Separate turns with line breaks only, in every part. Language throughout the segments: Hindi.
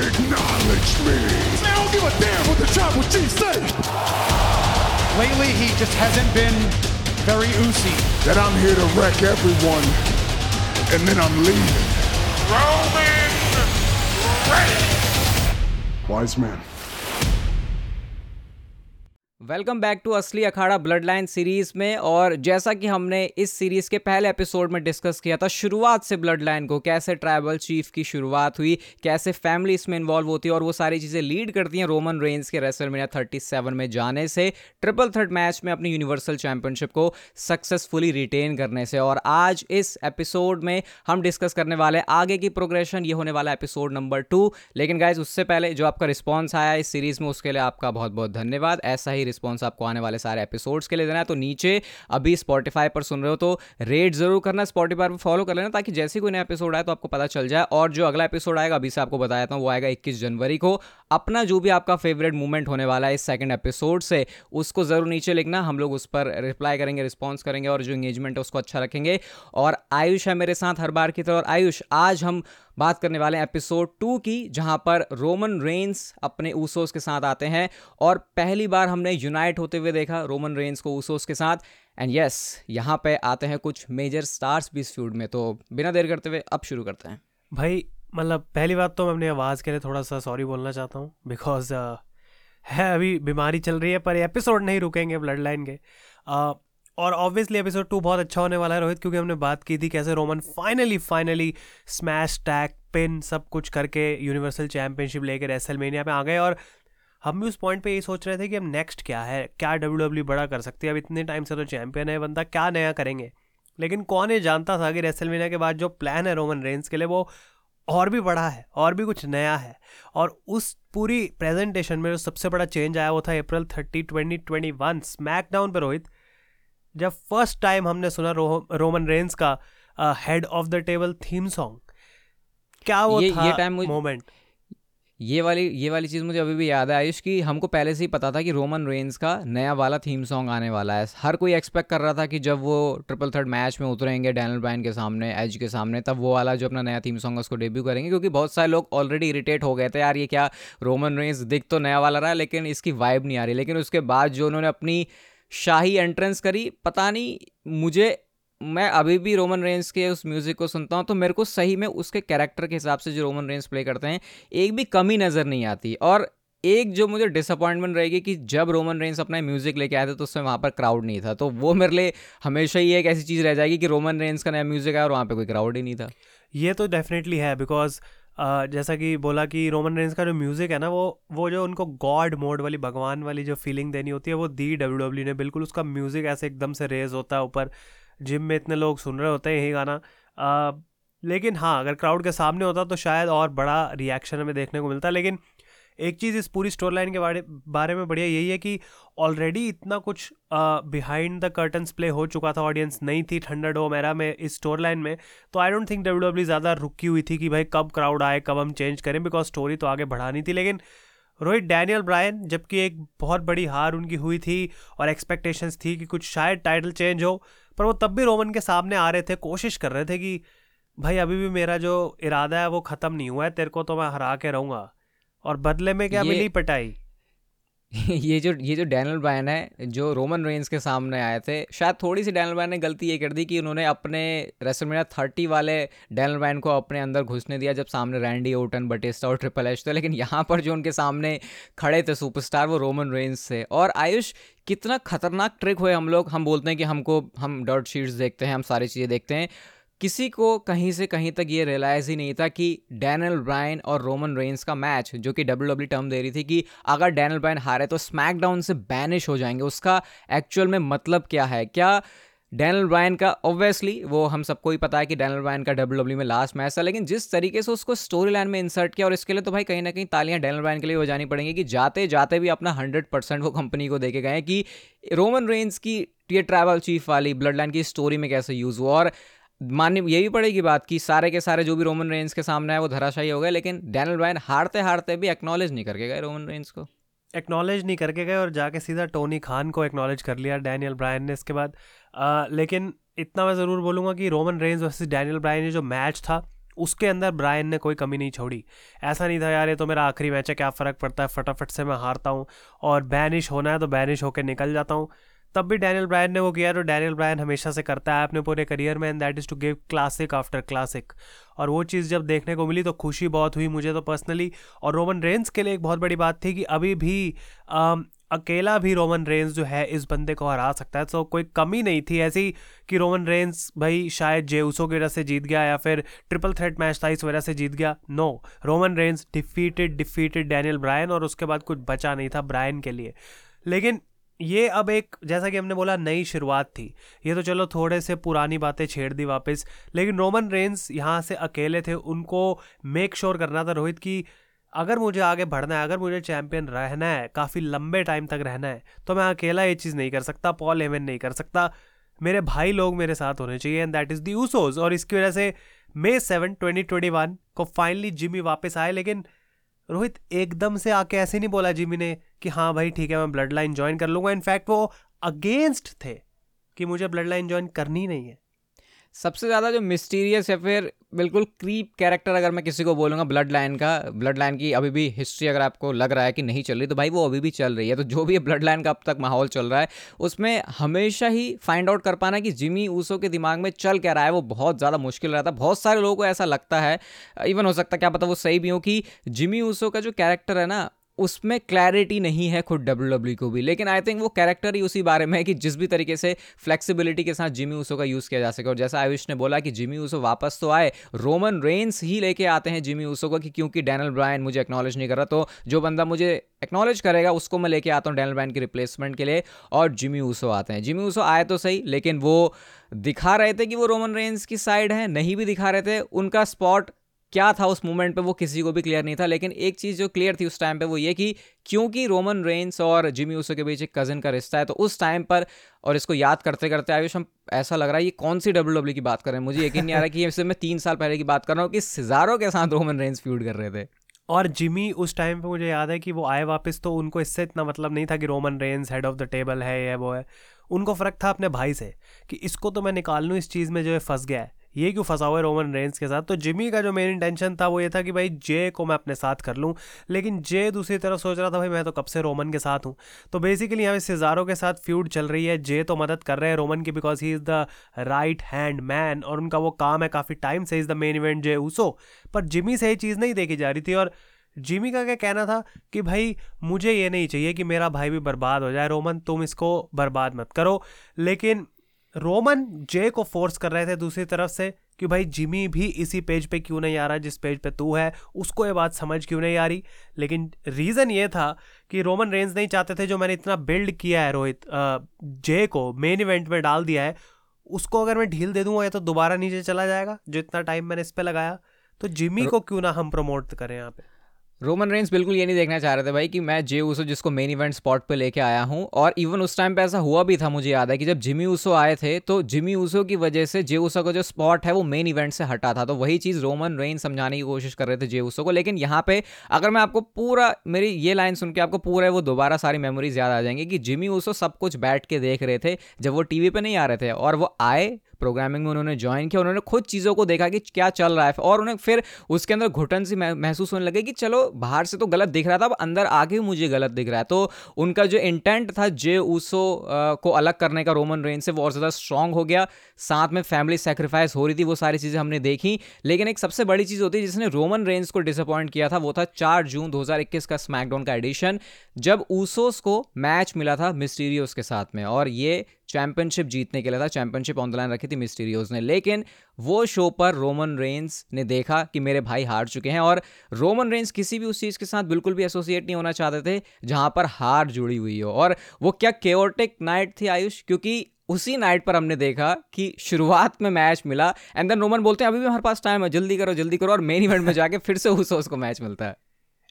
Acknowledge me. I don't give a damn what the tribal chief say.
Lately, he just hasn't been very oozy.
That I'm here to wreck everyone, and then I'm leaving.
Roman Reigns.
Wise man.
Welcome back to असली अखाड़ा ब्लड लाइन सीरीज़ में। और जैसा कि हमने इस सीरीज़ के पहले एपिसोड में डिस्कस किया था, शुरुआत से ब्लड लाइन को, कैसे ट्राइबल चीफ की शुरुआत हुई, कैसे फैमिली इसमें इन्वॉल्व होती है, और वो सारी चीज़ें लीड करती हैं रोमन रेंज के रेसल मीडिया थर्टी सेवन में जाने से ट्रिपल थर्ड मैच में अपनी यूनिवर्सल चैंपियनशिप को सक्सेसफुली रिटेन करने से। और आज इस एपिसोड में हम डिस्कस करने वाले आगे की प्रोग्रेशन ये होने वाला एपिसोड नंबर टू लेकिन गाइज़ उससे पहले जो आपका रिस्पॉन्स आया इस सीरीज़ में, उसके लिए आपका बहुत बहुत धन्यवाद। ऐसा ही रिस्पॉन्स आपको आने वाले सारे एपिसोड्स के लिए देना है। तो नीचे अभी स्पॉटीफाई पर सुन रहे हो तो रेट ज़रूर करना स्पॉटीफाई पर फॉलो कर लेना ताकि जैसे कोई नया एपिसोड आए तो आपको पता चल जाए। और जो अगला एपिसोड आएगा, अभी से आपको बताया था, वो आएगा इक्कीस जनवरी को। अपना जो भी आपका फेवरेट मूवमेंट होने वाला है इस सेकंड एपिसोड से, उसको ज़रूर नीचे लिखना, हम लोग उस पर रिप्लाई करेंगे रिस्पॉन्स करेंगे और जो इंगेजमेंट है उसको अच्छा रखेंगे। और आयुष है मेरे साथ हर बार की तरह और आयुष, आज हम बात करने वाले हैं एपिसोड टू की, जहाँ पर रोमन रेंस अपने ऊसोस के साथ आते हैं और पहली बार हमने यूनाइट होते हुए देखा रोमन रेंस को ऊसोस के साथ। एंड यस यहाँ पे आते हैं कुछ मेजर स्टार्स भी इस फ्यूड में तो बिना देर करते हुए अब शुरू करते हैं।
भाई मतलब पहली बात तो मैं अपनी आवाज़ के लिए थोड़ा सा सॉरी बोलना चाहता हूँ बिकॉज़ है, अभी बीमारी चल रही है, पर एपिसोड नहीं रुकेंगे ब्लड लाइन के और ऑब्वियसली एपिसोड टू बहुत अच्छा होने वाला है रोहित, क्योंकि हमने बात की थी कैसे Roman finally finally smash tag pin सब कुछ करके यूनिवर्सल चैंपियनशिप लेकर रेसल मेनिया पे आ गए और हम भी उस पॉइंट पे यही सोच रहे थे कि अब नेक्स्ट क्या है, क्या डब्ल्यू डब्ल्यू बड़ा कर सकती है। अब इतने टाइम से तो चैंपियन है बंदा, क्या नया करेंगे? लेकिन कौन ये जानता था कि रेसलमेनिया के बाद जो प्लान है रोमन रेंस के लिए वो और भी बड़ा है, और भी कुछ नया है। और उस पूरी प्रेजेंटेशन में जो सबसे बड़ा चेंज आया वो था April thirty twenty twenty one SmackDown पर रोहित। जब फ़र्स्ट टाइम हमने सुना रो, रोमन रेंस का head of the table theme song क्या वो
ये,
था
ये टाइम
मोमेंट
ये वाली ये वाली चीज़ मुझे अभी भी याद है आयुष कि हमको पहले से ही पता था कि रोमन रेंस का नया वाला थीम सॉन्ग आने वाला है। हर कोई एक्सपेक्ट कर रहा था कि जब वो ट्रिपल थर्ड मैच में उतरेंगे डैनल ब्राइन के सामने एज के सामने तब वो वाला जो अपना नया थीम सॉन्ग है उसको डेब्यू करेंगे क्योंकि बहुत सारे लोग ऑलरेडी इरिटेट हो गए थे यार ये क्या रोमन रेंस दिख तो नया वाला रहा लेकिन इसकी वाइब नहीं आ रही। लेकिन उसके बाद जो उन्होंने अपनी शाही एंट्रेंस करी। पता नहीं, मुझे, मैं अभी भी रोमन रेंस के उस म्यूज़िक को सुनता हूँ तो मेरे को सही में उसके कैरेक्टर के हिसाब से जो रोमन रेंस प्ले करते हैं, एक भी कमी नज़र नहीं आती। और एक जो मुझे डिसअपॉइंटमेंट रहेगी कि जब रोमन रेंस अपना म्यूज़िक लेके आए थे तो उसमें वहाँ पर क्राउड नहीं था। तो वो मेरे लिए हमेशा ही एक ऐसी चीज़ रह जाएगी कि रोमन रेंस का नया म्यूज़िक आया और वहाँ पर कोई क्राउड ही नहीं था।
ये तो डेफिनेटली है बिकॉज़ जैसा कि बोला कि रोमन रेंस का जो म्यूज़िक है ना वो वो जो उनको गॉड मोड वाली भगवान वाली जो फीलिंग देनी होती है वो दी डब्ल्यू डब्ल्यू ने। बिल्कुल उसका म्यूज़िक ऐसे एकदम से रेज होता है ऊपर। जिम में इतने लोग सुन रहे होते हैं यही गाना। आ, लेकिन हाँ अगर क्राउड के सामने होता तो शायद और बड़ा रिएक्शन हमें देखने को मिलता। लेकिन एक चीज़ इस पूरी स्टोरी लाइन के बारे बारे में बढ़िया यही है कि ऑलरेडी इतना कुछ बिहाइंड द कर्टन्स प्ले हो चुका था ऑडियंस नहीं थी थंडर डो मेरा में, इस स्टोरी लाइन में तो I don't think W W ज़्यादा रुकी हुई थी कि भाई कब क्राउड आए, कब हम चेंज करें बिकॉज़ स्टोरी तो आगे बढ़ानी थी, लेकिन रोहित डैनियल ब्रायन जबकि एक बहुत बड़ी हार उनकी हुई थी और एक्सपेक्टेशंस थी कि कुछ शायद टाइटल चेंज हो, पर वो तब भी रोमन के सामने आ रहे थे, कोशिश कर रहे थे कि, भाई अभी भी मेरा जो इरादा है, वो ख़त्म नहीं हुआ है, तेरे को तो मैं हरा के रहूँगा। और बदले में क्या मिली पटाई?
ये जो ये जो डैनल ब्रायन है जो रोमन रेंस के सामने आए थे शायद थोड़ी सी डैनल ब्रायन ने गलती ये कर दी कि उन्होंने अपने रेसलमेनिया थर्टी वाले डैनल ब्रायन को अपने अंदर घुसने दिया जब सामने रैंडी ओटन बटेस्टा और ट्रिपल एच थे। लेकिन यहाँ पर जो उनके सामने खड़े थे सुपरस्टार वो रोमन रेंस थे। और आयुष कितना खतरनाक ट्रिक हुए हम लोग हम बोलते हैं कि हमको हम डॉट शीट्स देखते हैं हम सारी चीज़ें देखते हैं। किसी को कहीं से कहीं तक ये रियलाइज़ ही नहीं था कि डैनल ब्रायन और रोमन रेंस का मैच जो कि डब्ल्यू डब्ल्यू टर्म दे रही थी कि अगर डैनल ब्रायन हारे तो स्मैकडाउन से बैनिश हो जाएँगे। उसका एक्चुअल में मतलब क्या है? क्या डैनल ब्रायन का ऑब्वियसली वो हम सबको ही पता है कि डैनल ब्रायन का डब्ल्यू डब्ल्यू में लास्ट मैच था, लेकिन जिस तरीके से उसको स्टोरी लाइन में इंसर्ट किया और इसके लिए तो भाई कहीं ना कहीं तालियाँ डैनल ब्रायन के लिए हो जानी पड़ेंगी कि जाते जाते भी अपना हंड्रेड परसेंट वो कंपनी को देके गए कि रोमन रेंस की टी ट्रैवल चीफ वाली ब्लड लाइन की स्टोरी में कैसे यूज़ हुआ और माननी ये भी पड़ेगी बात कि सारे के सारे जो भी रोमन रेंज के सामने है वो धराशाही हो गए लेकिन डैनल ब्रायन हारते हारते भी एक्नॉलेज नहीं करके गए रोमन रेंज को।
एक्नॉलेज नहीं करके गए और जाके सीधा टोनी खान को एक्नॉलेज कर लिया डैनियल ब्रायन ने इसके बाद। आ, लेकिन इतना मैं ज़रूर बोलूँगा कि Roman Reigns versus Daniel Bryan ने जो मैच था उसके अंदर ब्रायन ने कोई कमी नहीं छोड़ी। ऐसा नहीं था यार ये तो मेरा आखिरी मैच है क्या फ़र्क पड़ता है? फटाफट से मैं हारता हूँ और बैनिश होना है तो बैनिश होकर निकल जाता हूँ। तब भी डैनियल ब्रायन ने वो किया तो डैनियल ब्रायन हमेशा से करता है। अपने पूरे करियर में and that is to give classic after classic और वो चीज़ जब देखने को मिली तो खुशी बहुत हुई मुझे तो पर्सनली और रोमन रेंस के लिए एक बहुत बड़ी बात थी कि अभी भी आम, अकेला भी रोमन रेंस जो है इस बंदे को हरा सकता है। तो कोई कमी नहीं थी ऐसी कि रोमन रेंस भाई शायद जेउसो की वजह से जीत गया या फिर ट्रिपल थ्रेट मैच था इस वजह से जीत गया। No Roman Reigns defeated defeated Daniel Bryan और उसके बाद कुछ बचा नहीं था ब्रायन के लिए। लेकिन ये अब एक, जैसा कि हमने बोला, नई शुरुआत थी। ये तो चलो थोड़े से पुरानी बातें छेड़ दी वापस, लेकिन रोमन रेंस यहाँ से अकेले थे। उनको मेक श्योर करना था रोहित की अगर मुझे आगे बढ़ना है, अगर मुझे चैंपियन रहना है, काफ़ी लंबे टाइम तक रहना है तो मैं अकेला ये चीज़ नहीं कर सकता पॉल एवन नहीं कर सकता। मेरे भाई लोग मेरे साथ होने चाहिए and that is the Usos और इसकी वजह से May seven twenty twenty one को फाइनली जिमी वापस आए, लेकिन रोहित एकदम से आके ऐसे नहीं बोला जिमी ने कि हाँ भाई ठीक है, मैं ब्लड लाइन ज्वाइन कर लूँगा। इनफैक्ट वो अगेंस्ट थे कि मुझे ब्लड लाइन ज्वाइन करनी नहीं है।
सबसे ज़्यादा जो मिस्टीरियस या फिर बिल्कुल क्रीप कैरेक्टर अगर मैं किसी को बोलूँगा ब्लड लाइन का ब्लड लाइन की अभी भी हिस्ट्री अगर आपको लग रहा है कि नहीं चल रही तो भाई वो अभी भी चल रही है। तो जो भी ब्लड लाइन का अब तक माहौल चल रहा है, उसमें हमेशा ही फाइंड आउट कर पाना कि जिमी ऊसो के दिमाग में चल क्या रहा है। वो बहुत ज़्यादा मुश्किल रहता है। बहुत सारे लोगों को ऐसा लगता है इवन हो सकता है, क्या पता वो सही भी हो कि जिमी ऊसो का जो कैरेक्टर है ना उसमें क्लैरिटी नहीं है खुद डब्ल्यू डब्ल्यू को भी। लेकिन आई थिंक वो कैरेक्टर ही उसी बारे में है कि जिस भी तरीके से फ्लेक्सिबिलिटी के साथ जिमी ऊसो का यूज़ किया जा सके। और जैसा आयुष ने बोला कि जिमी ऊसो वापस तो आए रोमन रेंस ही लेके आते हैं जिमी ऊसो को कि क्योंकि डैनल ब्रायन मुझे एक्नॉलेज नहीं कर रहा तो जो बंदा मुझे एक्नॉलेज करेगा, उसको मैं लेके आता हूँ डैनल ब्रायन की रिप्लेसमेंट के लिए और जिमी ऊसो आते हैं। जिमी ऊसो आए तो सही, लेकिन वो दिखा रहे थे कि वो रोमन रेंस की साइड है, नहीं भी दिखा रहे थे, उनका स्पॉट क्या था उस मोमेंट पे वो किसी को भी क्लियर नहीं था, लेकिन एक चीज़ जो क्लियर थी उस टाइम पे वो ये कि क्योंकि रोमन रेंस और जिमी ऊसो के बीच एक कज़न का रिश्ता है तो उस टाइम पर और इसको याद करते करते आयुष, हम ऐसा लग रहा है ये कौन सी डब्ल्यू डब्ल्यू की बात कर रहे हैं? मुझे यकीन नहीं आ रहा कि ये मैं तीन साल पहले की बात कर रहा हूँ कि सिजारो के साथ रोमन रेंस फ्यूड कर रहे थे।
और जिमी उस टाइम पे मुझे याद है कि वो आए वापस तो उनको इससे इतना मतलब नहीं था कि Roman Reigns head of the table है, या वो है। उनको फ़र्क था अपने भाई से कि इसको तो मैं निकाल लूँ, इस चीज़ में जो है फंस गया है। ये क्यों फंसा हुआ है रोमन रेंस के साथ? तो जिमी का जो मेन इंटेंशन था वो ये था कि भाई जे को मैं अपने साथ कर लूँ। लेकिन जे दूसरी तरफ़ सोच रहा था, भाई मैं तो कब से रोमन के साथ हूँ? तो बेसिकली यहाँ पे सिजारो के साथ फ्यूड चल रही है। जे तो मदद कर रहे हैं रोमन की because he is the right hand man और उनका वो काम है काफ़ी टाइम से। Is the main event Jey Uso पर जिमी से ये चीज़ नहीं देखी जा रही थी और जिमी का क्या कहना था कि भाई मुझे ये नहीं चाहिए कि मेरा भाई भी बर्बाद हो जाए। रोमन तुम इसको बर्बाद मत करो। लेकिन रोमन जे को फोर्स कर रहे थे दूसरी तरफ़ से कि भाई जिमी भी इसी पेज पे क्यों नहीं आ रहा जिस पेज पे तू है उसको ये बात समझ क्यों नहीं आ रही? लेकिन रीज़न ये था कि रोमन रेंज नहीं चाहते थे जो मैंने इतना बिल्ड किया है रोहित जे को मेन इवेंट में डाल दिया है उसको अगर मैं ढील दे दूँगा या तो दोबारा नीचे चला जाएगा जो इतना टाइम मैंने इस पर लगाया। तो जिमी को क्यों ना हम प्रमोट करें यहाँ पे?
रोमन रेंस बिल्कुल ये नहीं देखना चाह रहे थे भाई कि मैं जे ऊसो जिसको मेन इवेंट स्पॉट पे लेके आया हूँ, और इवन उस टाइम पे ऐसा हुआ भी था, मुझे याद है कि जब जिमी ऊसो आए थे तो जिमी ऊसो की वजह से जे ऊसो का जो स्पॉट है वो मेन इवेंट से हटा था। तो वही चीज़ रोमन रेन समझाने की कोशिश कर रहे थे जे ऊसो को। लेकिन यहाँ पे अगर मैं आपको पूरा, मेरी ये लाइन सुन के आपको पूरा वो दोबारा सारी मेमोरीज याद आ जाएँगी कि जिमी ऊसो सब कुछ बैठ के देख रहे थे, जब वो टीवी पे नहीं आ रहे थे, और वो आए प्रोग्रामिंग में उन्होंने ज्वाइन किया, उन्होंने खुद चीज़ों को देखा कि क्या चल रहा है। और उन्हें फिर उसके अंदर घुटन सी महसूस होने लगे कि चलो, बाहर से तो गलत दिख रहा था, अब अंदर आगे मुझे गलत दिख रहा है। तो उनका जो इंटेंट था, जे ऊसो को अलग करने का रोमन रेंज से वो और ज़्यादा स्ट्रांग हो गया। साथ में फैमिली सेक्रीफाइस हो रही थी, वो सारी चीज़ें हमने देखी। लेकिन एक सबसे बड़ी चीज़ होती है, जिसने रोमन रेंज को डिसअपॉइंट किया था, वो था चार जून 2021 का स्मैकडाउन का एडिशन जब ऊसोस को मैच मिला था मिस्टीरियोस के साथ में। और ये चैंपियनशिप जीतने के लिए था, चैंपियनशिप ऑन द लाइन रखी थी मिस्टीरियोज ने। लेकिन वो शो पर रोमन रेंस ने देखा कि मेरे भाई हार चुके हैं और रोमन रेंस किसी भी उस चीज़ के साथ बिल्कुल भी एसोसिएट नहीं होना चाहते थे जहाँ पर हार जुड़ी हुई हो। और वो क्या केओटिक नाइट थी आयुष? क्योंकि उसी नाइट पर हमने देखा कि शुरुआत में मैच मिला एंड देन रोमन बोलते हैं, अभी भी हमारे पास टाइम है, जल्दी करो जल्दी करो। और मेन इवेंट में जाके फिर से उस उसको मैच मिलता है।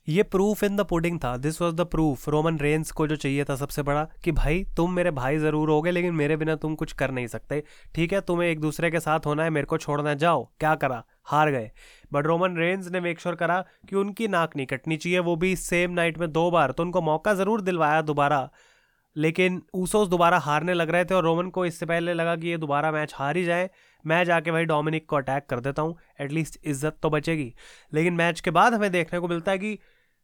ये प्रूफ इन द पुडिंग था. This was the proof Roman Reigns को जो चाहिए था सबसे बड़ा कि भाई, तुम मेरे भाई ज़रूर होगे, लेकिन मेरे बिना तुम कुछ कर नहीं सकते। ठीक है, तुम्हें एक दूसरे के साथ होना है, मेरे को छोड़ना है, जाओ। क्या करा? हार गए। बट रोमन रेंस ने मेक श्योर करा कि उनकी नाक नहीं कटनी चाहिए। वो भी सेम नाइट में दो बार तो उनको मौका ज़रूर दिलवाया दोबारा। लेकिन ऊसोस दोबारा हारने लग रहे थे और रोमन को इससे पहले लगा कि ये दोबारा मैच हार ही जाए। मैं जाके भाई डोमिनिक को अटैक कर देता हूँ। एटलीस्ट इज़्ज़त तो बचेगी। लेकिन मैच के बाद हमें देखने को मिलता है कि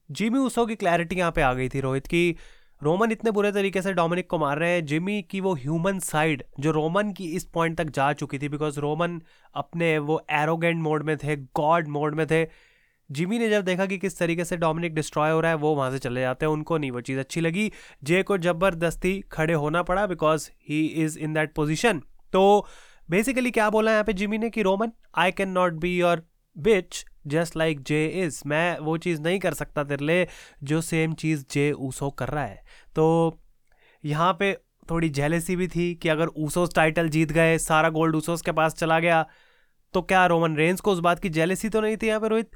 जिमी ऊसो की क्लैरिटी यहाँ पे आ गई थी, रोहित की। रोमन इतने बुरे तरीके से डोमिनिक को मार रहे हैं जिमी की वो ह्यूमन साइड जो रोमन की इस पॉइंट तक जा चुकी थी बिकॉज़ रोमन अपने वो एरोगेंट मोड में थे गॉड मोड में थे। जिमी ने जब देखा कि किस तरीके से डोमिनिक डिस्ट्रॉय हो रहा है, वो वहाँ से चले जाते हैं, उनको नहीं वो चीज़ अच्छी लगी। जे को ज़बरदस्ती खड़े होना पड़ा because he is in that position तो बेसिकली क्या बोला यहाँ पे जिमी ने कि Roman I can not be your bitch just like Jey is मैं वो चीज़ नहीं कर सकता तेरे लिए जो सेम चीज़ जे ऊसो कर रहा है। तो यहाँ पे थोड़ी जेलेसी भी थी कि अगर ऊसोस टाइटल जीत गए, सारा गोल्ड ऊसोस के पास चला गया तो क्या रोमन रेंज को उस बात की जेलेसी तो नहीं थी यहाँ पे रोहित?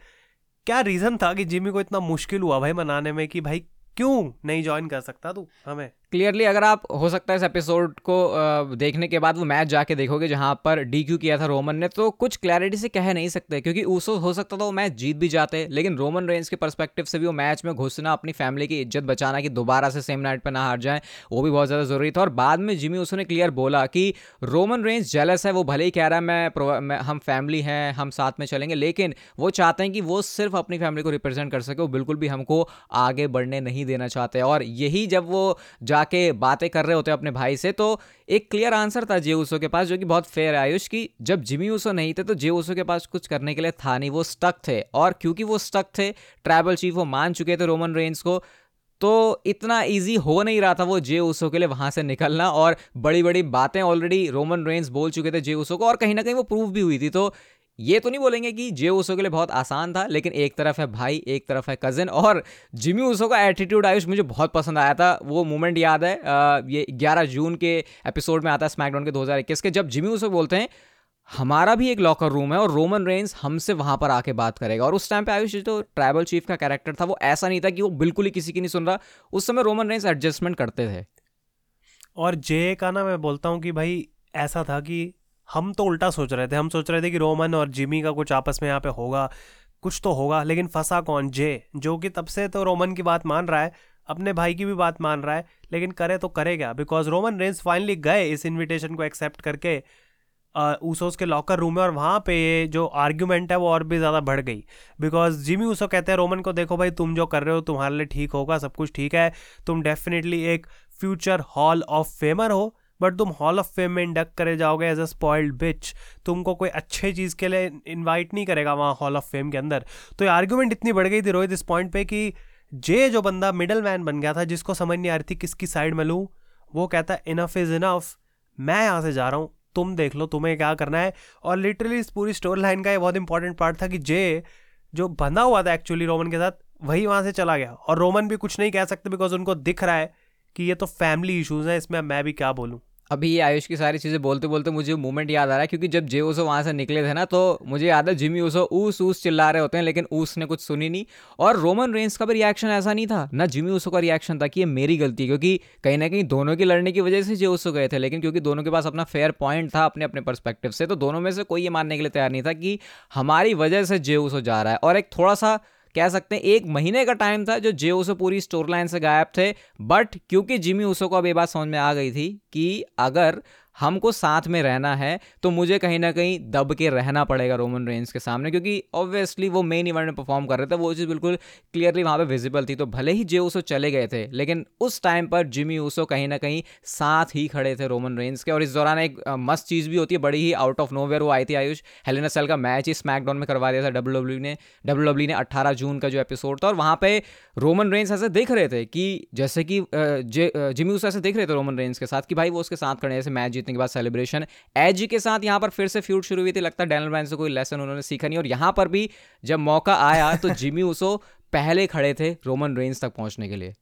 क्या रीज़न था कि जिमी को इतना मुश्किल हुआ भाई मनाने में कि भाई क्यों नहीं ज्वाइन कर सकता तू हमें?
क्लियरली अगर आप हो सकता है इस एपिसोड को देखने के बाद वो मैच जाके देखोगे जहाँ पर डी क्यू किया था रोमन ने तो कुछ क्लैरिटी से कह नहीं सकते क्योंकि उसो हो सकता था वो मैच जीत भी जाते लेकिन रोमन रेंज के परस्पेक्टिव से भी वो मैच में घुसना अपनी फैमिली की इज़्ज़त बचाना कि दोबारा से सेम नाइट पर ना हार जाए वो भी बहुत ज़्यादा ज़रूरी था। और बाद में जिमी उसने क्लियर बोला कि रोमन रेंज जेलस है वो भले ही कह रहा है मैं, मैं हम फैमिली हैं हम साथ में चलेंगे लेकिन वो चाहते हैं कि वो सिर्फ़ अपनी फैमिली को रिप्रेजेंट कर सके वो बिल्कुल भी हमको आगे बढ़ने नहीं देना चाहते। और यही जब वो जाके बातें कर रहे होते अपने भाई से तो एक क्लियर आंसर था जे के पास, जो कि बहुत फेयर है आयुष की। जब जिमी ऊसो नहीं थे तो जे के पास कुछ करने के लिए था नहीं, वो स्टक थे। और क्योंकि वो स्टक थे ट्राइबल चीफ वो मान चुके थे रोमन रेंज को तो इतना इजी हो नहीं रहा था वो जे ऊसो के लिए वहाँ से निकलना। और बड़ी बड़ी बातें ऑलरेडी रोमन रेंज बोल चुके थे जे ऊसो को, और कहीं ना कहीं वो प्रूव भी हुई थी। तो ये तो नहीं बोलेंगे कि जे ऊसो के लिए बहुत आसान था, लेकिन एक तरफ़ है भाई, एक तरफ़ है कजिन और जिमी ऊसो का एटीट्यूड आयुष मुझे बहुत पसंद आया था। वो मोमेंट याद है ये 11 जून के एपिसोड में आता है स्मैकडाउन के 2021 के, जब जिमी ऊसो बोलते हैं, हमारा भी एक लॉकर रूम है और रोमन रेंज हमसे वहाँ पर आके बात करेगा। और उस टाइम पे आयुष जो ट्राइबल चीफ का कैरेक्टर था, वो ऐसा नहीं था कि वो बिल्कुल ही किसी की नहीं सुन रहा। उस समय रोमन रेंज एडजस्टमेंट करते थे।
और जे का ना मैं बोलता हूँ कि भाई ऐसा था कि हम तो उल्टा सोच रहे थे। हम सोच रहे थे कि रोमन और जिमी का कुछ आपस में यहाँ पे होगा, कुछ तो होगा, लेकिन फंसा कौन? जे, जो कि तब से तो रोमन की बात मान रहा है, अपने भाई की भी बात मान रहा है, लेकिन करे तो करेगा बिकॉज़ रोमन रेंस फाइनली गए इस इनविटेशन को एक्सेप्ट करके ऊसोस के लॉकर रूम में, और वहाँ पे ये जो आर्ग्यूमेंट है वो और भी ज़्यादा बढ़ गई। बिकॉज़ जिमी ऊसो कहते हैं, रोमन को देखो भाई, तुम जो कर रहे हो, तुम्हारे लिए ठीक होगा, सब कुछ ठीक है। तुम डेफिनेटली एक फ्यूचर हॉल ऑफ़ फेमर हो बट तुम हॉल ऑफ़ फेम में इंडक्ट करे जाओगे एज अ स्पॉइल्ड बिच तुमको कोई अच्छे चीज़ के लिए इन्वाइट नहीं करेगा वहाँ हॉल ऑफ़ फेम के अंदर. तो ये आर्ग्यूमेंट इतनी बढ़ गई थी रोहित इस पॉइंट पे कि जे जो बंदा मिडल मैन बन गया था, जिसको समझ नहीं आ रही थी किसकी साइड में लूँ, वो कहता है इनफ इज़ इनफ मैं यहाँ से जा रहा हूँ, तुम देख लो, तुम्हें क्या करना है? और लिटरली इस पूरी स्टोरी लाइन का ये बहुत इंपॉर्टेंट पार्ट था कि जे जो बंधा हुआ था एक्चुअली रोमन के साथ, वही वहाँ से चला गया। और रोमन भी कुछ नहीं कह सकते बिकॉज़ उनको दिख रहा है कि ये तो फैमिली इशूज़ हैं, इसमें मैं भी क्या बोलूँ।
अभी आयुष की सारी चीज़ें बोलते बोलते मुझे मोमेंट याद आ रहा है, क्योंकि जब जे ओसो वहाँ से निकले थे ना तो मुझे याद है, जिमी ओसो ऊस ऊस चिल्ला रहे होते हैं, लेकिन ऊस ने कुछ सुनी नहीं। और रोमन रेंस का भी रिएक्शन ऐसा नहीं था, ना जिमी ओसो का रिएक्शन था कि ये मेरी गलती है, क्योंकि कहीं ना कहीं दोनों की लड़ने की वजह से जे ओसो गए थे, लेकिन क्योंकि दोनों के पास अपना फेयर पॉइंट था अपने अपने परस्पेक्टिव से तो दोनों में से कोई ये मानने के लिए तैयार नहीं था कि हमारी वजह से जे ओसो जा रहा है। और एक थोड़ा सा कह सकते हैं, एक महीने का टाइम था जो जे ओसो पूरी स्टोर लाइन से गायब थे बट क्योंकि जिमी ओसो को अब ये बात समझ में आ गई थी कि अगर हमको साथ में रहना है तो मुझे कहीं ना कहीं दब के रहना पड़ेगा रोमन रेंज के सामने, क्योंकि ऑब्वियसली वो मेन इवेंट में परफॉर्म कर रहे थे, वो चीज़ बिल्कुल क्लियरली वहाँ पे विजिबल थी तो भले ही जे ऊसो चले गए थे, लेकिन उस टाइम पर जिमी ऊसो कहीं ना कहीं साथ ही खड़े थे रोमन रेंज के, और इस दौरान एक मस्त चीज़ भी होती है, बड़ी ही आउट ऑफ़ नोवेयर वो आई थी आयुष हेलेना सेल का मैच ही स्मैकडाउन में करवा दिया था डब्ल्यू डब्ल्यू ने डब्ल्यू डब्ल्यू ने अट्ठारह जून का जो एपिसोड था, और वहाँ पे रोमन रेंज ऐसे देख रहे थे कि जैसे कि जिमी ऊसो ऐसे देख रहे थे रोमन रेंज के साथ कि भाई वो उसके साथ खड़े ऐसे मैच जीतने के बाद सेलिब्रेशन एज के साथ यहाँ पर फिर से फ्यूड शुरू हुई थी। लगता है डैनल मैन से कोई लेसन उन्होंने सीखा नहीं। और यहाँ पर भी जब मौका आया तो जिमी उसो पहले खड़े थे रोमन रेंज तक पहुँचने के लिए।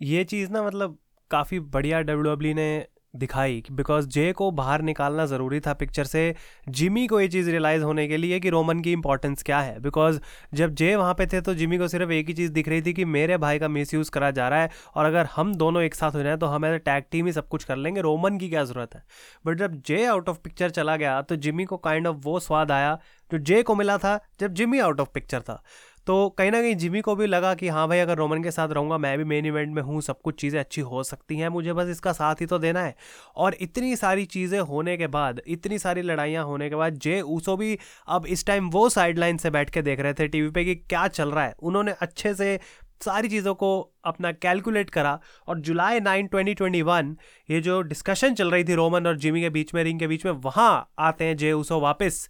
ये चीज़ ना मतलब काफ़ी बढ़िया डब्ल्यू ने दिखाई बिकॉज़ जे को बाहर निकालना ज़रूरी था पिक्चर से। जिमी को ये चीज़ रियलाइज़ होने के लिए कि रोमन की इंपॉर्टेंस क्या है। बिकॉज़ जब जे वहाँ पे थे तो जिमी को सिर्फ़ एक ही चीज़ दिख रही थी कि मेरे भाई का मिस यूज़ करा जा रहा है और अगर हम दोनों एक साथ हो जाए तो हम ऐसे टैग टीम ही सब कुछ कर लेंगे। रोमन की क्या ज़रूरत है? बट जब जे आउट ऑफ़ पिक्चर चला गया तो जिमी को काइंड kind ऑफ़ of वो स्वाद आया जो जे को मिला था जब जिमी आउट ऑफ़ पिक्चर था। तो कहीं ना कहीं जिमी को भी लगा कि हाँ भाई, अगर रोमन के साथ रहूँगा, मैं भी मेन इवेंट में हूँ, सब कुछ चीज़ें अच्छी हो सकती हैं, मुझे बस इसका साथ ही तो देना है। और इतनी सारी चीज़ें होने के बाद, इतनी सारी लड़ाइयाँ होने के बाद, जे ऊसो भी अब इस टाइम वो साइड लाइन से बैठ के देख रहे थे टीवी पे कि क्या चल रहा है। उन्होंने अच्छे से सारी चीज़ों को अपना कैलकुलेट करा और July nine twenty twenty one ये जो डिस्कशन चल रही थी रोमन और जिमी के बीच में रिंग के बीच में, वहाँ आते हैं जे उसो वापस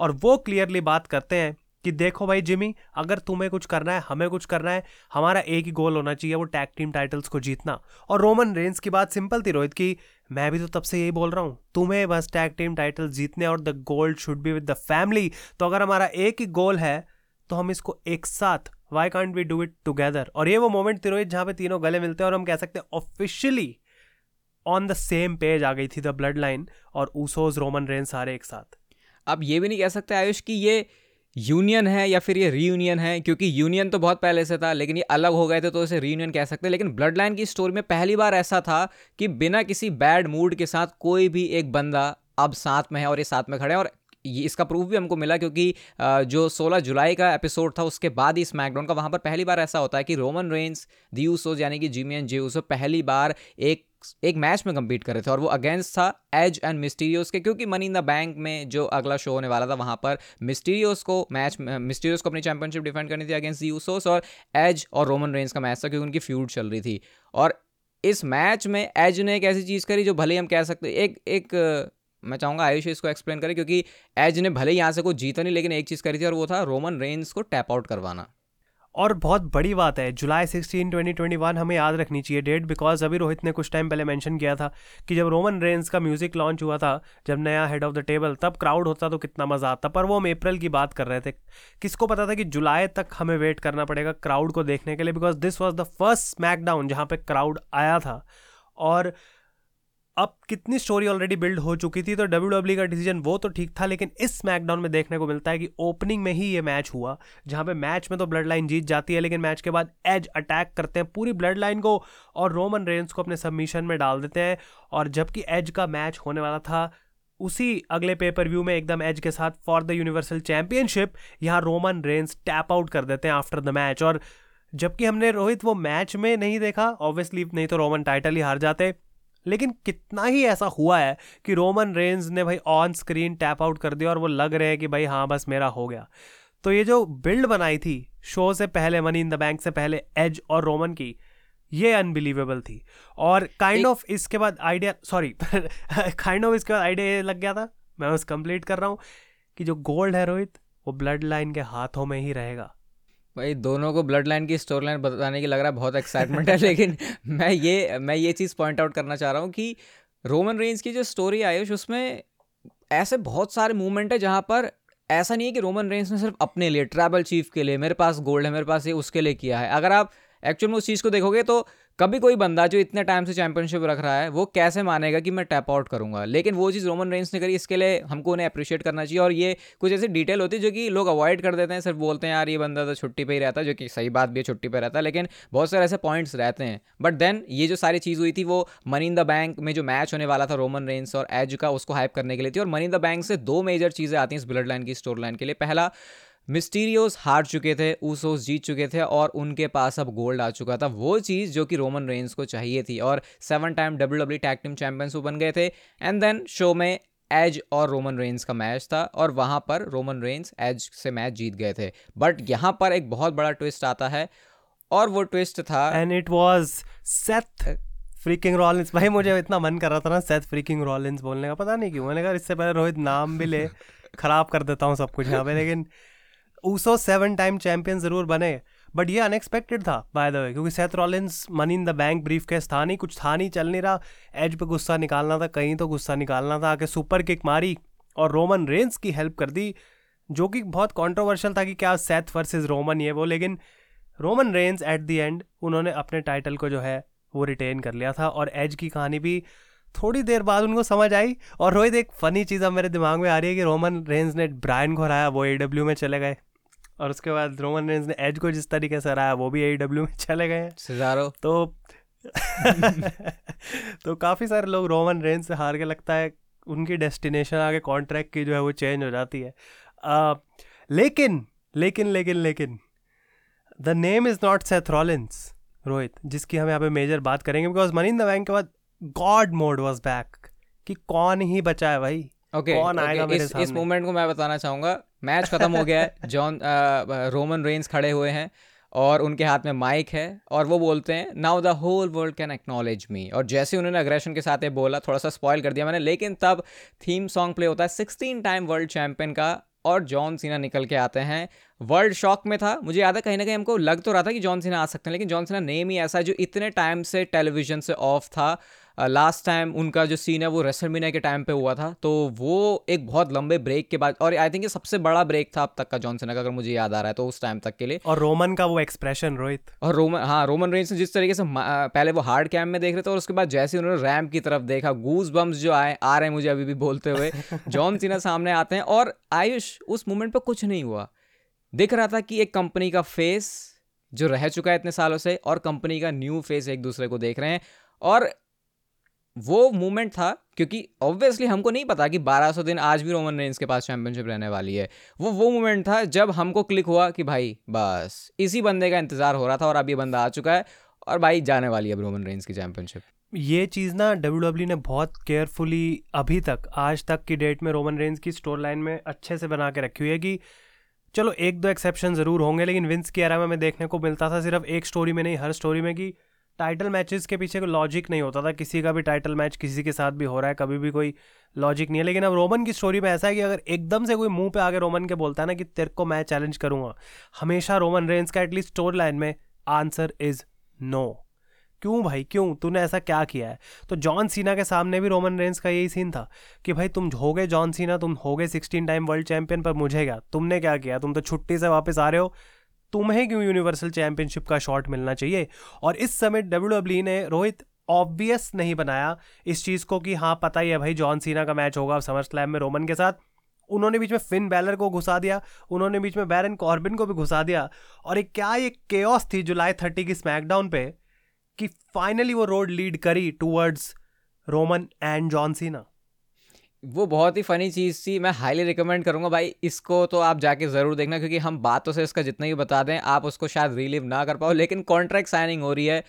और वो क्लियरली बात करते हैं। कि देखो भाई जिमी, अगर तुम्हें कुछ करना है, हमें कुछ करना है, हमारा एक ही गोल होना चाहिए वो टैग टीम टाइटल्स को जीतना। और रोमन रेंस की बात सिंपल थी, रोहित की, मैं भी तो तब से यही बोल रहा हूँ, तुम्हें बस टैग टीम टाइटल जीतने और the gold should be with the family तो अगर हमारा एक ही गोल है तो हम इसको एक साथ why can't we do it together और ये वो मोमेंट थी रोहित, जहाँ पे तीनों गले मिलते हैं और हम कह सकते हैं officially on the same page आ गई थी द ब्लड लाइन और ऊसोज रोमन रेन सारे एक साथ।
अब ये भी नहीं कह सकते आयुष कि ये यूनियन है या फिर ये रीयूनियन है? क्योंकि यूनियन तो बहुत पहले से था, लेकिन ये अलग हो गए थे तो इसे रीयूनियन कह सकते हैं। लेकिन ब्लड लाइन की स्टोरी में पहली बार ऐसा था कि बिना किसी बैड मूड के साथ कोई भी एक बंदा अब साथ में है और ये साथ में खड़े हैं। और ये इसका प्रूफ भी हमको मिला क्योंकि जो 16 जुलाई का एपिसोड था, उसके बाद ही स्मैकडाउन का वहाँ पर पहली बार ऐसा होता है कि रोमन रेंस दी यानी कि जिमी एंड जे पहली बार एक एक मैच में कम्पीट कर रहे थे और वो अगेंस्ट था एज एंड मिस्टीरियोस के, क्योंकि मनी इन द बैंक में जो अगला शो होने वाला था, वहाँ पर मिस्टीरियोस को मैच मिस्टीरियोस को अपनी चैंपियनशिप डिफेंड करनी थी अगेंस्ट यूसोस और एज और रोमन रेंस का मैच था, क्योंकि उनकी फ्यूड चल रही थी। और इस मैच में एज ने एक ऐसी चीज़ करी जो भले ही हम कह सकते एक एक, मैं चाहूँगा आयुष इसको एक्सप्लेन करें, क्योंकि एज ने भले यहाँ से कोई जीता नहीं, लेकिन एक चीज़ करी थी और वो था रोमन रेंज को टैप आउट करवाना।
और बहुत बड़ी बात है, जुलाई 16 2021 हमें याद रखनी चाहिए डेट बिकॉज़ अभी रोहित ने कुछ टाइम पहले मेंशन किया था कि जब रोमन रेंस का म्यूज़िक लॉन्च हुआ था, जब नया हेड ऑफ़ द टेबल तब क्राउड होता तो कितना मज़ा आता, पर वो हम अप्रैल की बात कर रहे थे। किसको पता था कि जुलाई तक हमें वेट करना पड़ेगा क्राउड को देखने के लिए because this was the first SmackDown जहाँ पे क्राउड आया था। और अब कितनी स्टोरी ऑलरेडी बिल्ड हो चुकी थी तो डब्ल्यू डब्ल्यू का डिसीज़न वो तो ठीक था, लेकिन इस स्मैकडाउन में देखने को मिलता है कि ओपनिंग में ही ये मैच हुआ, जहाँ पे मैच में तो ब्लड लाइन जीत जाती है, लेकिन मैच के बाद एज अटैक करते हैं, पूरी ब्लड लाइन को और रोमन रेंस को अपने सबमिशन में डाल देते हैं, और जबकि एज का मैच होने वाला था, उसी अगले पेपर व्यू में एकदम एज के साथ फॉर द यूनिवर्सल चैंपियनशिप यहाँ रोमन रेंस टैप आउट कर देते हैं आफ्टर द मैच और जबकि हमने रोहित वो मैच में नहीं देखा ऑब्वियसली नहीं तो रोमन टाइटल ही हार जाते। लेकिन कितना ही ऐसा हुआ है कि रोमन रेंज ने भाई ऑन स्क्रीन टैप आउट कर दिया और वो लग रहे हैं कि भाई हाँ बस मेरा हो गया। तो ये जो बिल्ड बनाई थी शो से पहले मनी इन द बैंक से पहले एज और रोमन की ये अनबिलीवेबल थी। और काइंड ऑफ़ इसके बाद आइडिया सॉरी काइंड ऑफ़ इसके बाद आइडिया ये लग गया था मैं बस कंप्लीट कर रहा हूँ कि जो गोल्ड है रोहित वो ब्लड लाइन के हाथों में ही रहेगा।
भाई, दोनों को ब्लड लाइन की स्टोरी लाइन बताने की लग रहा है, बहुत एक्साइटमेंट है, लेकिन मैं ये मैं ये चीज़ पॉइंट आउट करना चाह रहा हूँ कि रोमन रेंज की जो स्टोरी आयुष, उसमें ऐसे बहुत सारे मूवमेंट है जहाँ पर ऐसा नहीं है कि रोमन रेंज ने सिर्फ़ अपने लिए ट्रैवल चीफ के लिए, मेरे पास गोल्ड है, मेरे पास ये, उसके लिए किया है। अगर आप एक्चुअल में उस चीज़ को देखोगे तो कभी कोई बंदा जो इतने टाइम से चैंपियनशिप रख रहा है, वो कैसे मानेगा कि मैं टैप आउट करूँगा? लेकिन वो चीज़ रोमन रेंस ने करी, इसके लिए हमको उन्हें अप्रिशिएट करना चाहिए और ये कुछ ऐसी डिटेल होती है जो कि लोग अवॉइड कर देते हैं, सिर्फ़ बोलते हैं, यार, ये बंदा तो छुट्टी पर ही रहता है, जो कि सही बात भी है, छुट्टी पर रहता है, लेकिन बहुत सारे ऐसे पॉइंट्स रहते हैं। बट देन ये जो सारी चीज़ हुई थी, वो मनी इन द बैंक में जो मैच होने वाला था रोमन रेंस और एज का, उसको हाइप करने के लिए थी और मनी इन द बैंक से दो मेजर चीज़ें आती हैं इस ब्लड लाइन की स्टोर लाइन के लिए। पहला मिस्टीरियोस हार चुके थे ऊसोस जीत चुके थे और उनके पास अब गोल्ड आ चुका था। वो चीज़ जो कि रोमन रेंस को चाहिए थी और seven time W W tag team champions वो बन गए थे। एंड देन शो में एज और रोमन रेंस का मैच था और वहाँ पर रोमन रेंस एज से मैच जीत गए थे। बट यहाँ पर एक बहुत बड़ा ट्विस्ट आता है और वो ट्विस्ट था
and it was Seth freaking Rollins भाई मुझे इतना मन कर रहा था ना सेथ फ्रीकिंग रॉलिंस बोलने का पता नहीं क्यों। मैंने कहा इससे पहले रोहित नाम भी ले खराब कर देता हूँ सब कुछ यहाँ पे लेकिन ऊसो सेवन टाइम चैंपियन ज़रूर बने बट ये अनएक्सपेक्टेड था बाय द वे क्योंकि Seth Rollins money in the bank briefcase था नहीं, कुछ था नहीं, चल नहीं रहा एज पे गुस्सा निकालना था, कहीं तो गुस्सा निकालना था, आके सुपर किक मारी, और रोमन रेंस की हेल्प कर दी, जो कि बहुत कॉन्ट्रोवर्शियल था कि क्या सेथ वर्सेज रोमन ये वो, लेकिन Roman Reigns at the end उन्होंने अपने टाइटल को जो है, वो रिटेन कर लिया था, और एज की कहानी भी थोड़ी देर बाद उनको समझ आई, और रोहित, एक फनी चीज़ अब मेरे दिमाग में आ रही है कि रोमन रेंज ने ब्रायन को हराया, वो ए में चले गए। और उसके बाद रोमन रेंज ने एज को जिस तरीके से हराया वो भी ए में चले गए
सिजारो।
तो तो काफ़ी सारे लोग रोमन रेंज से हार के लगता है उनकी डेस्टिनेशन आगे कॉन्ट्रैक्ट की जो है वो चेंज हो जाती है। आ, लेकिन लेकिन लेकिन लेकिन the name is not Seth Rollins Rohit जिसकी हम यहाँ पे मेजर बात करेंगे because money in the bank के बाद गॉड मोड वॉज़ बैक कि कौन ही बचा है भाई?
ओके
कौन okay, आएगा मेरे
इस इस मोमेंट को मैं बताना चाहूँगा मैच खत्म हो गया है। जॉन रोमन रेंस खड़े हुए हैं और उनके हाथ में माइक है और वो बोलते हैं now the whole world can acknowledge me और जैसे उन्होंने अग्रेशन के साथ ये बोला, थोड़ा सा स्पॉइल कर दिया मैंने, लेकिन तब थीम सॉन्ग प्ले होता है सिक्सटीन टाइम वर्ल्ड चैंपियन का और जॉन सीना निकल के आते हैं। वर्ल्ड शॉक में था। मुझे याद है कहीं ना कहीं हमको लग तो रहा था कि जॉन सीना आ सकते हैं, लेकिन जॉन सीना नेम ही ऐसा है जो इतने टाइम से टेलीविज़न से ऑफ़ था। लास्ट टाइम उनका जो सीन है वो रेसलमीनिया के टाइम पे हुआ था तो वो एक बहुत लंबे ब्रेक के बाद और आई थिंक ये सबसे बड़ा ब्रेक था अब तक का जॉन सीना का अगर मुझे याद आ रहा है तो उस टाइम तक के लिए।
और रोमन का वो एक्सप्रेशन रोहित
और रोमन हाँ रोमन रेंज ने जिस तरीके से पहले वो हार्ड कैम में देख रहे थे और उसके बाद जैसे ही उन्होंने रैम की तरफ़ देखा गूज बम्स जो आए आ रहे हैं मुझे अभी भी बोलते हुए जॉन सीना सामने आते हैं और आयुष उस मोमेंट पर कुछ नहीं हुआ। दिख रहा था कि एक कंपनी का फेस जो रह चुका है इतने सालों से और कंपनी का न्यू फेस एक दूसरे को देख रहे हैं और वो मूवमेंट था, क्योंकि ऑब्वियसली हमको नहीं पता कि 1200 दिन आज भी रोमन रेंज के पास चैंपियनशिप रहने वाली है। वो वो मूवमेंट था जब हमको क्लिक हुआ कि भाई, बस, इसी बंदे का इंतज़ार हो रहा था और अब ये बंदा आ चुका है और भाई, जाने वाली है अब रोमन रेंज की चैंपियनशिप
ये चीज़ ना डब्ल्यू ने बहुत केयरफुली अभी तक, आज तक की डेट में रोमन रेंज की स्टोर लाइन में अच्छे से बना के रखी हुई है कि चलो, एक दो एक्सेप्शन ज़रूर होंगे, लेकिन विंस की एरा में देखने को मिलता था सिर्फ़ एक स्टोरी में नहीं, हर स्टोरी में कि टाइटल मैचेस के पीछे कोई लॉजिक नहीं होता था। किसी का भी टाइटल मैच किसी के साथ भी हो रहा है, कभी भी कोई लॉजिक नहीं है। लेकिन अब रोमन की स्टोरी में ऐसा है कि अगर एकदम से कोई मुँह पे आगे रोमन के बोलता है ना कि तेरे को मैं चैलेंज करूँगा, हमेशा रोमन रेंज का एटलीस्ट स्टोरी लाइन में आंसर इज़ नो क्यों भाई? क्यों? तूने ऐसा क्या किया है? तो जॉन सीना के सामने भी रोमन रेंज का यही सीन था कि भाई तुम हो गए जॉन सीना तुम हो गए सिक्सटीन टाइम वर्ल्ड चैंपियन पर मुझे क्या? तुमने क्या किया? तुम तो छुट्टी से वापस आ रहे हो तुम्हें क्यों यूनिवर्सल चैंपियनशिप का शॉट मिलना चाहिए? और इस समय डब्ल्यू ने रोहित ऑब्वियस नहीं बनाया। इस चीज़ को कि हाँ पता ही है भाई, जॉन सीना का मैच होगा समर स्लैम में रोमन के साथ। उन्होंने बीच में फिन बैलर को घुसा दिया। उन्होंने बीच में बैरन कॉर्बिन को भी घुसा दिया। और एक क्या ये केओस थी जुलाई थर्टी की स्मैकडाउन पे कि फाइनली वो रोड लीड करी towards Roman and John Cena.
वो बहुत ही फनी चीज़ थी मैं हाईली रिकमेंड करूँगा भाई। इसको तो आप जाके ज़रूर देखना क्योंकि हम बातों से इसका जितना ही बता दें, आप उसको शायद रिलीव ना कर पाओ, लेकिन कॉन्ट्रैक्ट साइनिंग हो रही है।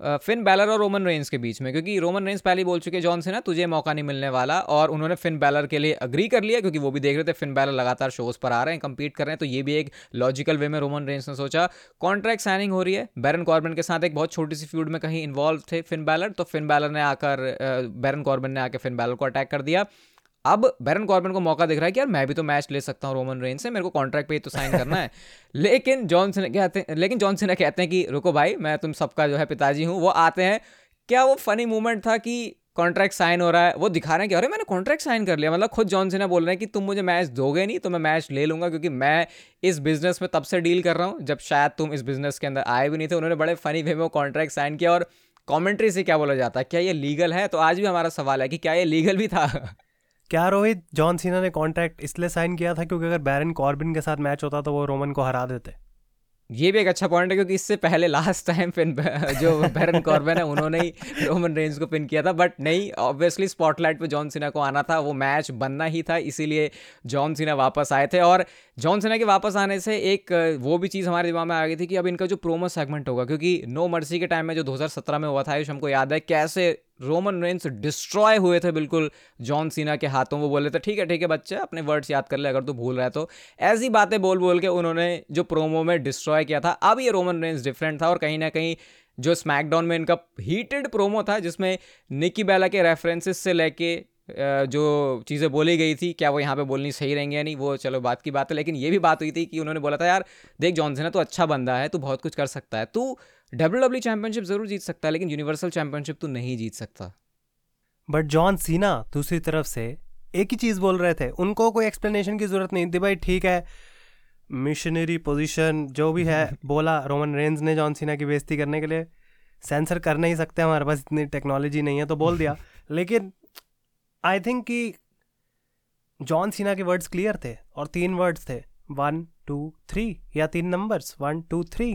फिन बैलर और रोमन रेंज के बीच में, क्योंकि रोमन रेंज पहले बोल चुके जॉन से ना तुझे मौका नहीं मिलने वाला, और उन्होंने फिन बैलर के लिए अग्री कर लिया, क्योंकि वो भी देख रहे थे, फिन बैलर लगातार शोज़ पर आ रहे हैं कंपीट कर रहे हैं तो ये भी एक लॉजिकल वे में रोमन रेंज ने सोचा। कॉन्ट्रैक्ट साइनिंग हो रही है बैरन कॉर्बन के साथ एक बहुत छोटी सी फ्यूड में कहीं इन्वॉल्व थे फिन बैलर तो फिन बैलर ने आकर बैरन कॉर्बन ने आकर फिन बैलर को अटैक कर दिया। अब बैरन कॉर्बन को मौका दिख रहा है कि यार मैं भी तो मैच ले सकता हूँ रोमन रेंज से मेरे को कॉन्ट्रैक्ट पे तो साइन करना है। लेकिन जॉन सिन्हा कहते हैं लेकिन जॉन सिन्हा कहते हैं कि रुको भाई मैं तुम सबका जो है पिताजी हूँ। वो आते हैं। क्या वो फनी मोमेंट था कि कॉन्ट्रैक्ट साइन हो रहा है? वो दिखा रहे हैं कि अरे मैंने कॉन्ट्रैक्ट साइन कर लिया। मतलब खुद जॉन सिन्हा बोल रहे हैं कि तुम मुझे मैच दोगे नहीं तो मैं मैच ले लूँगा क्योंकि मैं इस बिज़नेस में तब से डील कर रहा हूँ जब शायद तुम इस बिज़नेस के अंदर आए भी नहीं थे। उन्होंने बड़े फनी वे में कॉन्ट्रैक्ट साइन किया और कॉमेंट्री से क्या बोला जाता है? क्या ये लीगल है? तो आज भी हमारा सवाल है कि क्या ये लीगल भी था?
क्या रोहित, जॉन सीना ने कॉन्ट्रैक्ट इसलिए साइन किया था क्योंकि अगर बैरन कॉर्बिन के साथ मैच होता तो वो रोमन को हरा देते?
ये भी एक अच्छा पॉइंट है क्योंकि इससे पहले लास्ट टाइम पिन जो बैरन कॉर्बन है, उन्होंने ही रोमन रेंज को पिन किया था। बट नहीं ऑब्वियसली स्पॉटलाइट पे जॉन सिन्हा को आना था, वो मैच बनना ही था, इसीलिए जॉन सिन्हा वापस आए थे। और जॉन सिन्हा के वापस आने से एक, वो भी चीज़ हमारे दिमाग में आ गई थी कि अब इनका जो प्रोमो सेगमेंट होगा, क्योंकि नो मर्सी के टाइम में जो 2017 में हुआ था, आयुष, हमको याद है, कैसे रोमन रेंस डिस्ट्रॉय हुए थे बिल्कुल जॉन सीना के हाथों, वो बोले थे, ठीक है ठीक है बच्चे, अपने वर्ड्स याद कर ले अगर तू भूल रहा है तो। ऐसी बातें बोल बोल के उन्होंने जो प्रोमो में डिस्ट्रॉय किया था, अब ये रोमन रेंस डिफरेंट था और कहीं ना कहीं जो स्मैकडाउन में इनका हीटेड प्रोमो था, जिसमें निकी बेला के रेफरेंसेस से लेके जो चीज़ें बोली गई थी, क्या वो यहाँ पे बोलनी सही रहेंगी या नहीं, वो चलो बात की बात है, लेकिन ये भी बात हुई थी कि उन्होंने बोला था, यार, देख जॉन सीना तो अच्छा बंदा है, तू बहुत कुछ कर सकता है, तू डब्ल्यू डब्ल्यू चैंपियनशिप ज़रूर जीत सकता है लेकिन यूनिवर्सल चैंपियनशिप तो नहीं जीत सकता।
बट जॉन सीना दूसरी तरफ़ से एक ही चीज़ बोल रहे थे उनको कोई एक्सप्लेनेशन की ज़रूरत नहीं थी भाई ठीक है मिशनरी पोजीशन जो भी है बोला रोमन रेंज ने जॉन सीना की बेइज्जती करने के लिए। सेंसर कर नहीं सकते हमारे पास इतनी टेक्नोलॉजी नहीं है तो बोल दिया। लेकिन आई थिंक कि जॉन सीना के वर्ड्स क्लियर थे और तीन वर्ड्स थे वन टू थ्री या तीन नंबर्स वन टू थ्री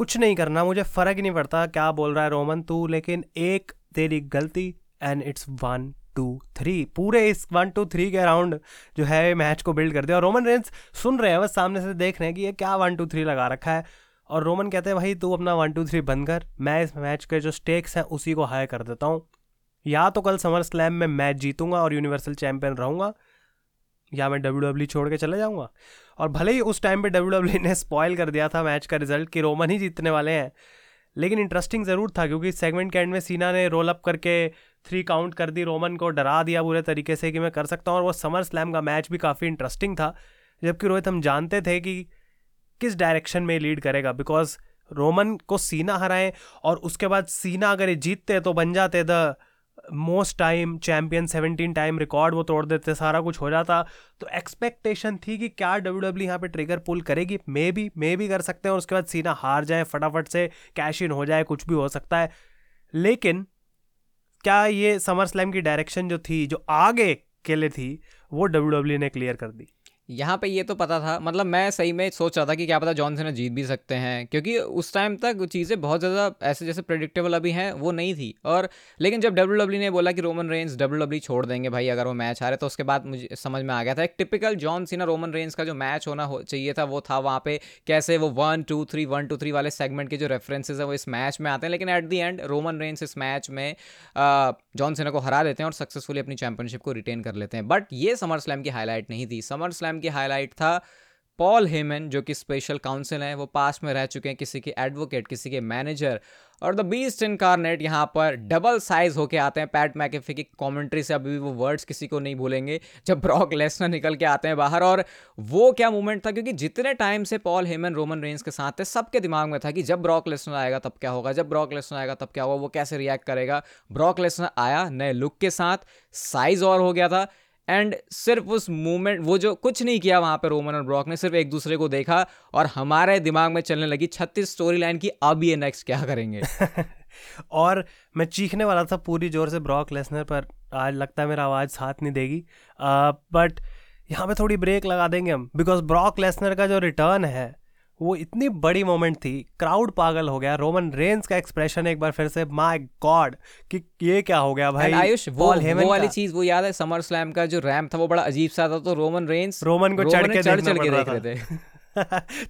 कुछ नहीं करना, मुझे फ़र्क ही नहीं पड़ता क्या बोल रहा है रोमन तू, लेकिन एक तेरी गलती and it's one two three पूरे इस वन टू थ्री के अराउंड जो है मैच को बिल्ड कर दिया और रोमन रेंस सुन रहे हैं, बस सामने से देख रहे हैं कि ये क्या वन टू थ्री लगा रखा है। और रोमन कहते हैं, भाई, तू अपना वन टू थ्री बंद कर। मैं इस मैच के जो स्टेक्स हैं, उसी को हाई कर देता हूँ। या तो कल समर स्लैम में मैच जीतूँगा और यूनिवर्सल चैंपियन रहूँगा, या मैं डब्ल्यू डब्ल्यू छोड़ के चले जाऊँगा। और भले ही उस टाइम पे डब्ल्यू डब्ल्यू ने स्पॉयल कर दिया था मैच का रिज़ल्ट कि रोमन ही जीतने वाले हैं, लेकिन इंटरेस्टिंग ज़रूर था क्योंकि सेगमेंट के एंड में सीना ने रोल अप करके थ्री काउंट कर दी, रोमन को डरा दिया पूरे तरीके से कि मैं कर सकता हूँ, और वो समर स्लैम का मैच भी काफ़ी इंटरेस्टिंग था, जबकि रोहित हम जानते थे कि किस डायरेक्शन में लीड करेगा बिकॉज़ रोमन को सीना हराएँ और उसके बाद सीना अगर ये जीतते तो बन जाते the most time champion seventeen time record वो तोड़ देते, सारा कुछ हो जाता। तो एक्सपेक्टेशन थी कि क्या डब्ल्यू डब्ल्यू यहाँ पे ट्रिगर पुल करेगी। मे भी मे भी कर सकते हैं और उसके बाद सीना हार जाए, फटाफट से कैश इन हो जाए, कुछ भी हो सकता है। लेकिन क्या ये समर स्लैम की डायरेक्शन जो थी, जो आगे के लिए थी, वो डब्ल्यू डब्ल्यू ने क्लियर कर दी।
यहाँ पे ये तो पता था मतलब मैं सही में सोच रहा था कि क्या पता जॉन सीना जीत भी सकते हैं, क्योंकि उस टाइम तक चीज़ें बहुत ज़्यादा ऐसे जैसे प्रिडिक्टेबल अभी हैं, वो नहीं थी। और लेकिन जब डब्ल्यू डब्ल्यू ने बोला कि रोमन रेंज डब्ल्यू डब्ल्यू छोड़ देंगे भाई, अगर वो मैच हारे तो उसके बाद मुझे समझ में आ गया था, एक typical John Cena Roman Reigns का जो मैच होना हो, चाहिए था, वो था वहाँ पे कैसे वो one two three one two three वाले सेगमेंट के जो रेफरेंसेज है, वो इस मैच में आते हैं, लेकिन at the end Roman Reigns इस मैच में जॉन सेना को हरा देते हैं और सक्सेसफुली अपनी चैंपियनशिप को रिटेन कर लेते हैं। बट ये समर स्लैम की हाईलाइट नहीं थी। समर स्लैम की हाईलाइट था पॉल हेमन, जो कि स्पेशल काउंसिल हैं, वो पास में रह चुके हैं किसी के एडवोकेट किसी के मैनेजर और द बीस्ट इनकारनेट यहाँ पर डबल साइज़ होके आते हैं। पैट मैकेफी की कमेंट्री से अभी भी वो वर्ड्स किसी को नहीं भूलेंगे, जब ब्रॉक लेसनर निकल के आते हैं बाहर और वो क्या मूवमेंट था? क्योंकि जितने टाइम से पॉल हेमन, रोमन रेंज के साथ थे, सबके दिमाग में था कि जब ब्रॉक लेसनर आएगा तब क्या होगा, जब ब्रॉक लेसनर आएगा तब क्या होगा, वो कैसे रिएक्ट करेगा। ब्रॉक लेसनर आया नए लुक के साथ साइज़ और हो गया था। एंड सिर्फ़ उस मूवमेंट वो जो कुछ नहीं किया वहाँ पर रोमन और ब्रॉक ने सिर्फ़ एक दूसरे को देखा और हमारे दिमाग में चलने लगी छत्तीस स्टोरी लाइन की अब ये नेक्स्ट क्या करेंगे?
और मैं चीखने वाला था पूरी ज़ोर से ब्रॉक लेसनर पर। आज लगता है मेरा आवाज़ साथ नहीं देगी। बट uh, यहाँ पे थोड़ी ब्रेक लगा देंगे हम बिकॉज़ ब्रॉक लेसनर का जो रिटर्न है वो इतनी बड़ी मोमेंट थी। क्राउड पागल हो गया। रोमन रेंस का एक्सप्रेशन एक बार फिर से माय गॉड कि ये क्या हो गया भाई?
आयुष वो, वो वाली चीज़ वो याद है? समर स्लैम का जो रैम था वो बड़ा अजीब सा था। तो रोमन रेंस
रोमन को चढ़ के
चढ़ चढ़ के देख रहे थे।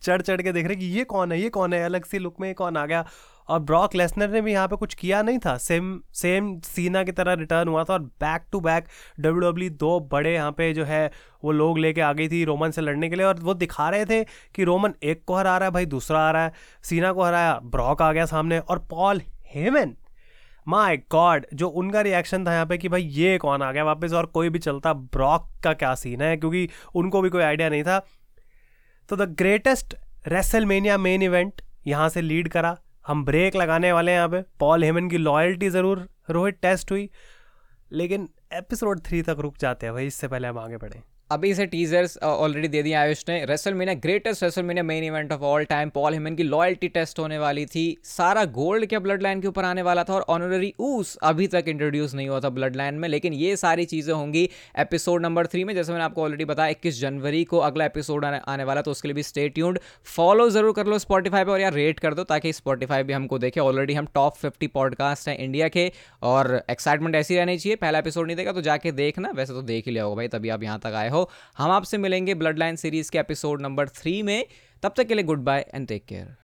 चढ़ चढ़ के देख रहे कि ये कौन है? ये कौन है? अलग सी लुक में कौन आ गया? और ब्रॉक लेसनर ने भी यहाँ पे कुछ किया नहीं था। सेम सेम सीना की तरह रिटर्न हुआ था और back to back W W दो बड़े यहाँ पे जो है, वो लोग लेके आ गई थी रोमन से लड़ने के लिए और वो दिखा रहे थे कि रोमन एक को हरा रहा है, भाई दूसरा आ रहा है। सीना को हराया, ब्रॉक आ गया सामने और पॉल हेमन माय गॉड जो उनका रिएक्शन था यहाँ पे कि भाई ये कौन आ गया वापस और कोई भी चलता, ब्रॉक का क्या सीन है? क्योंकि उनको भी कोई आइडिया नहीं था। तो the greatest WrestleMania main event यहाँ से लीड करा। हम ब्रेक लगाने वाले हैं यहाँ पे। पॉल हेमन की लॉयल्टी ज़रूर, रोहित टेस्ट हुई। लेकिन एपिसोड थ्री तक रुक जाते हैं भाई, इससे पहले हम आगे बढ़ें।
अभी से टीजर्स ऑलरेडी दे दिए आयुष ने। WrestleMania greatest WrestleMania main event of all time Paul Heyman की लॉयल्टी टेस्ट होने वाली थी। सारा गोल्ड के ब्लड लाइन के ऊपर आने वाला था और ऑनररी ऊस अभी तक इंट्रोड्यूस नहीं हुआ था ब्लड लाइन में लेकिन ये सारी चीज़ें होंगी एपिसोड नंबर थ्री में। जैसे मैंने आपको ऑलरेडी बताया इक्कीस जनवरी को अगला एपिसोड आने, आने वाला तो उसके लिए भी स्टे ट्यून्ड फॉलो ज़रूर कर लो स्पॉटीफाई पर और यार रेट कर दो ताकि स्पॉटीफाई भी हमको देखे। ऑलरेडी हम टॉप फिफ्टी पॉडकास्ट हैं इंडिया के और एक्साइटमेंट ऐसी रहनी चाहिए। पहला एपिसोड नहीं देखा तो जाके देखना। वैसे तो देख ही लिया होगा भाई तभी आप यहाँ तक आए हो हम आपसे मिलेंगे ब्लड लाइन सीरीज़ के एपिसोड नंबर थ्री में। तब तक के लिए goodbye and take care